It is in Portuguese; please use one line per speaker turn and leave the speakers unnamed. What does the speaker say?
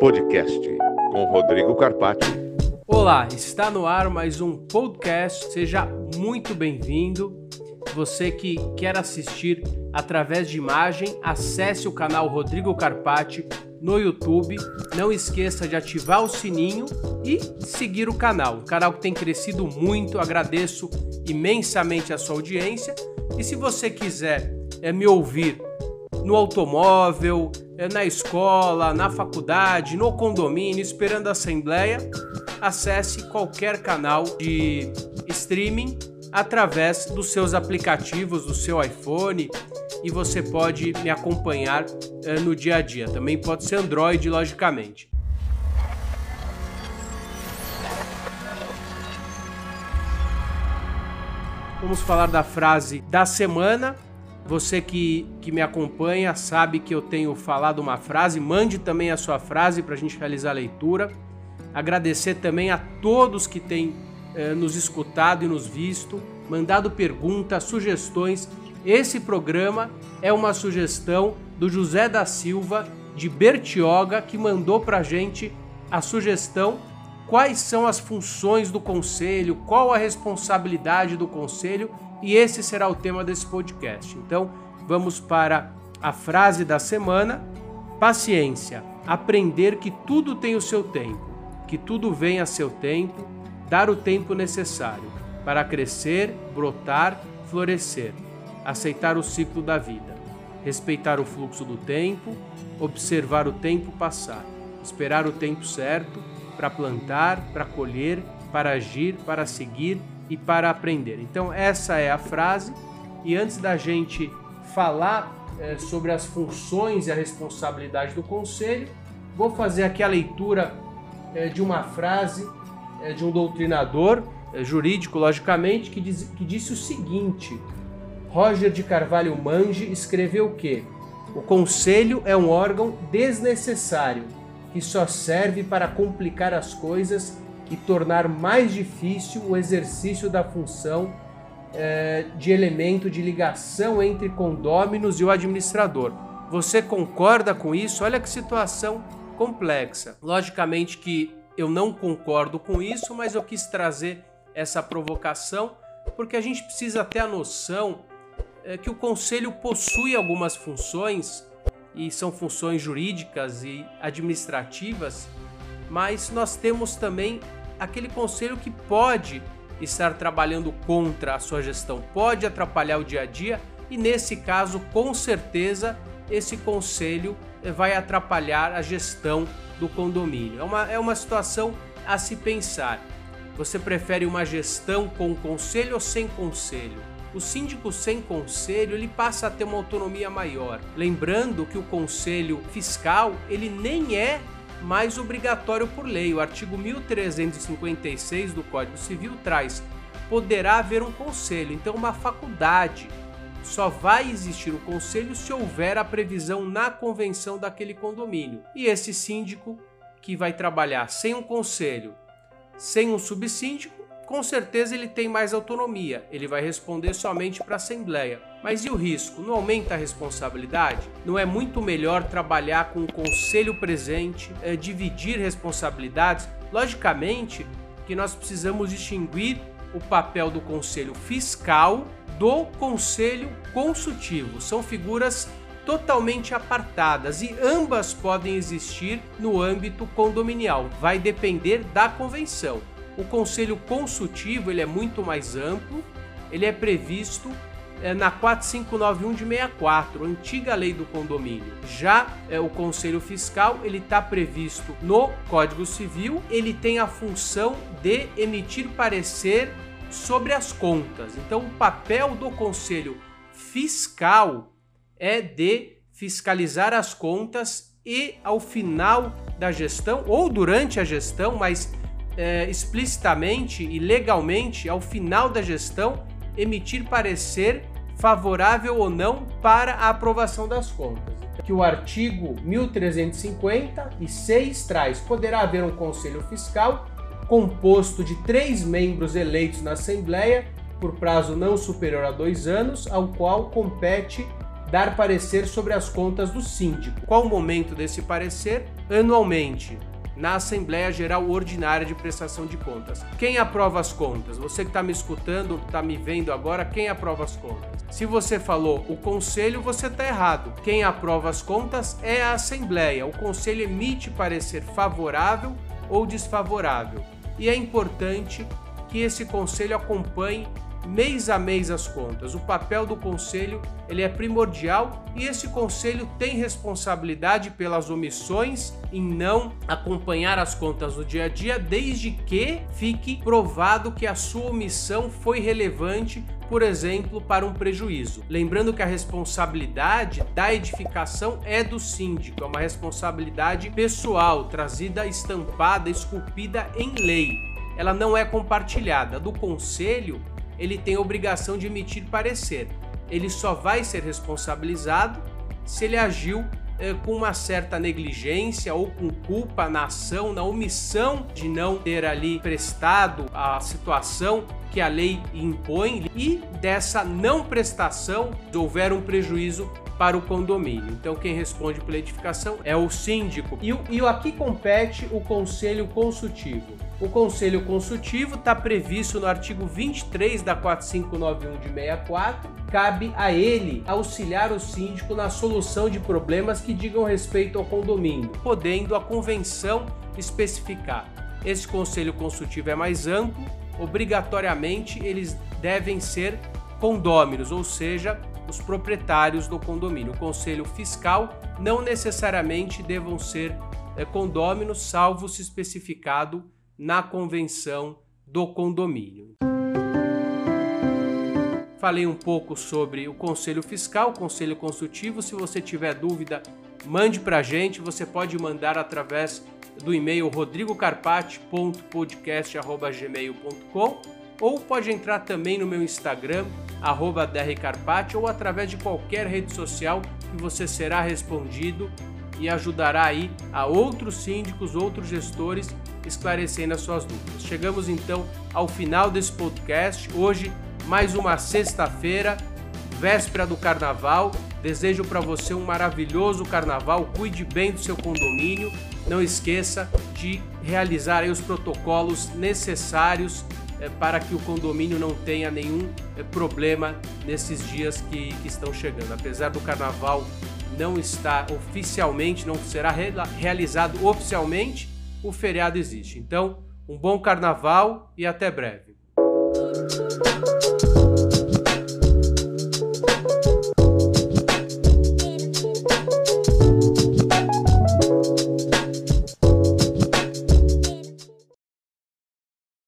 Podcast com Rodrigo Carpati.
Olá, está no ar mais um podcast. Seja muito bem-vindo. Você que quer assistir através de imagem, acesse o canal Rodrigo Carpati no YouTube. Não esqueça de ativar o sininho e seguir o canal. O canal que tem crescido muito, agradeço imensamente a sua audiência. E se você quiser é, me ouvir no automóvel, é, na escola, na faculdade, no condomínio, esperando a assembleia, acesse qualquer canal de streaming através dos seus aplicativos, do seu iPhone e você pode me acompanhar é, no dia a dia. Também pode ser Android, logicamente. Vamos falar da frase da semana você que, que me acompanha sabe que eu tenho falado uma frase, mande também a sua frase para a gente realizar a leitura. Agradecer também a todos que têm eh, nos escutado e nos visto, mandado perguntas, sugestões. Esse programa é uma sugestão do José da Silva de Bertioga que mandou para a gente a sugestão quais são as funções do conselho, qual a responsabilidade do conselho e esse será o tema desse podcast. Então, vamos para a frase da semana: paciência, aprender que tudo tem o seu tempo, que tudo vem a seu tempo, dar o tempo necessário para crescer, brotar, florescer, aceitar o ciclo da vida, respeitar o fluxo do tempo, observar o tempo passar, esperar o tempo certo para plantar, para colher, para agir, para seguir e para aprender. Então, essa é a frase. E antes da gente falar é, sobre as funções e a responsabilidade do conselho, vou fazer aqui a leitura é, de uma frase é, de um doutrinador jurídico, logicamente, que, diz, que disse o seguinte: Roger de Carvalho Mange escreveu que o conselho é um órgão desnecessário que só serve para complicar as coisas e tornar mais difícil o exercício da função é, de elemento de ligação entre condôminos e o administrador. Você concorda com isso? Olha que situação complexa. Logicamente que eu não concordo com isso, mas eu quis trazer essa provocação porque a gente precisa ter a noção é, que o conselho possui algumas funções e são funções jurídicas e administrativas mas nós temos também aquele conselho que pode estar trabalhando contra a sua gestão, pode atrapalhar o dia a dia e nesse caso, com certeza, esse conselho vai atrapalhar a gestão do condomínio. É uma, é uma situação a se pensar. Você prefere uma gestão com conselho ou sem conselho? O síndico sem conselho ele passa a ter uma autonomia maior. Lembrando que o conselho fiscal ele nem é mais obrigatório por lei. O artigo 1356 do Código Civil traz: poderá haver um conselho, então uma faculdade. Só vai existir o conselho se houver a previsão na convenção daquele condomínio. E esse síndico que vai trabalhar sem um conselho, sem um subsíndico, com certeza ele tem mais autonomia, ele vai responder somente para a Assembleia. Mas e o risco? Não aumenta a responsabilidade? Não é muito melhor trabalhar com o conselho presente, é, dividir responsabilidades? Logicamente que nós precisamos distinguir o papel do conselho fiscal do conselho consultivo. São figuras totalmente apartadas e ambas podem existir no âmbito condominial. Vai depender da convenção. O conselho consultivo ele é muito mais amplo, ele é previsto é, na 4591 de 64, antiga lei do condomínio. Já é, o conselho fiscal ele está previsto no Código Civil, ele tem a função de emitir parecer sobre as contas. Então, o papel do conselho fiscal é de fiscalizar as contas e ao final da gestão ou durante a gestão, mas é, explicitamente e legalmente, ao final da gestão, emitir parecer favorável ou não para a aprovação das contas. Que o artigo 1356 traz: poderá haver um conselho fiscal composto de três membros eleitos na Assembleia por prazo não superior a dois anos, ao qual compete dar parecer sobre as contas do síndico. Qual o momento desse parecer? Anualmente, na Assembleia Geral Ordinária de Prestação de Contas. Quem aprova as contas? Você que está me escutando, está me vendo agora, quem aprova as contas? Se você falou o Conselho, você está errado. Quem aprova as contas é a Assembleia. O Conselho emite parecer favorável ou desfavorável. E é importante que esse Conselho acompanhe mês a mês as contas. O papel do conselho ele é primordial e esse conselho tem responsabilidade pelas omissões em não acompanhar as contas do dia a dia, desde que fique provado que a sua omissão foi relevante por exemplo, para um prejuízo. Lembrando que a responsabilidade da edificação é do síndico, é uma responsabilidade pessoal, trazida, estampada, esculpida em lei. Ela não é compartilhada. Do conselho, ele tem a obrigação de emitir parecer. Ele só vai ser responsabilizado se ele agiu eh, com uma certa negligência ou com culpa na ação, na omissão de não ter ali prestado a situação que a lei impõe e dessa não prestação houver um prejuízo para o condomínio. Então, quem responde pela edificação é o síndico. E, e aqui compete o conselho consultivo. O conselho consultivo está previsto no artigo 23 da 4591 de 64. Cabe a ele auxiliar o síndico na solução de problemas que digam respeito ao condomínio, podendo a convenção especificar. Esse conselho consultivo é mais amplo, obrigatoriamente eles devem ser condôminos, ou seja, os proprietários do condomínio. O conselho fiscal não necessariamente devam ser é, condôminos, salvo se especificado na convenção do condomínio. Falei um pouco sobre o conselho fiscal, conselho consultivo. Se você tiver dúvida, mande para a gente. Você pode mandar através do e-mail rodrigocarpati.podcast.gmail.com ou pode entrar também no meu Instagram, arroba drcarpati, ou através de qualquer rede social que você será respondido e ajudará aí a outros síndicos, outros gestores esclarecendo as suas dúvidas. Chegamos então ao final desse podcast. Hoje, mais uma sexta-feira, véspera do carnaval. Desejo para você um maravilhoso carnaval. Cuide bem do seu condomínio. Não esqueça de realizar os protocolos necessários é, para que o condomínio não tenha nenhum é, problema nesses dias que, que estão chegando. Apesar do carnaval não estar oficialmente, não será realizado oficialmente, o feriado existe. Então, um bom carnaval e até breve.